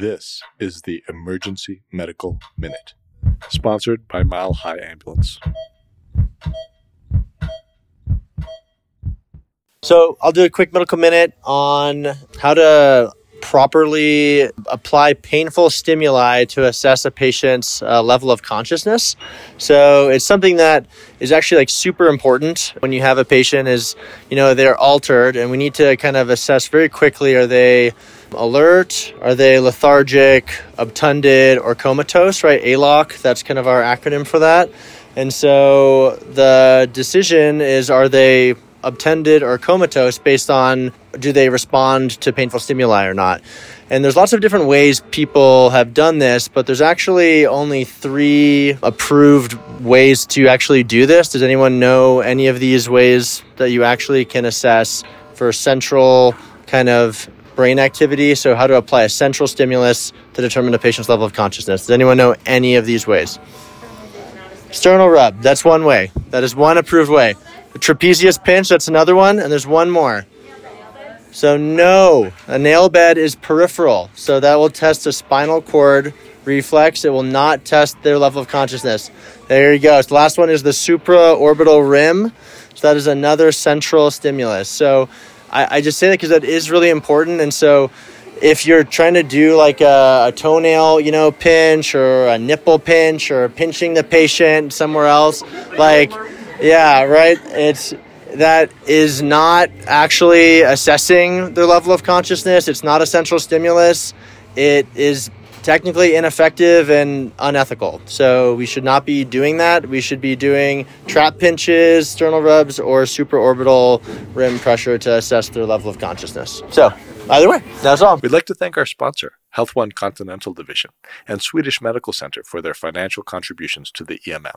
This is the Emergency Medical Minute, sponsored by Mile High Ambulance. So, I'll do a quick medical minute on how to properly apply painful stimuli to assess a patient's uh, level of consciousness. So it's something that is actually like super important when you have a patient is, you know, they're altered and we need to kind of assess very quickly are they alert, are they lethargic, obtunded or comatose, right? ALOC, that's kind of our acronym for that. And so the decision is are they obtunded or comatose based on do they respond to painful stimuli or not. And there's lots of different ways people have done this, but there's actually only three approved ways to actually do this. Does anyone know any of these ways that you actually can assess for central kind of brain activity? So, how to apply a central stimulus to determine a patient's level of consciousness? Does anyone know any of these ways? Sternal rub, that's one way. That is one approved way. The trapezius pinch, that's another one, and there's one more. So, no, a nail bed is peripheral. So, that will test a spinal cord reflex. It will not test their level of consciousness. There you go. So, the last one is the supraorbital rim. So, that is another central stimulus. So, I, I just say that because that is really important. And so, if you're trying to do like a, a, toenail, you know, pinch or a nipple pinch or pinching the patient somewhere else, like, yeah, right. It's that is not actually assessing their level of consciousness. It's not a central stimulus. It is technically ineffective and unethical. So we should not be doing that. We should be doing trap pinches, sternal rubs, or supraorbital rim pressure to assess their level of consciousness. So either way, that's all. We'd like to thank our sponsor, Health One Continental Division, and Swedish Medical Center for their financial contributions to the EMM.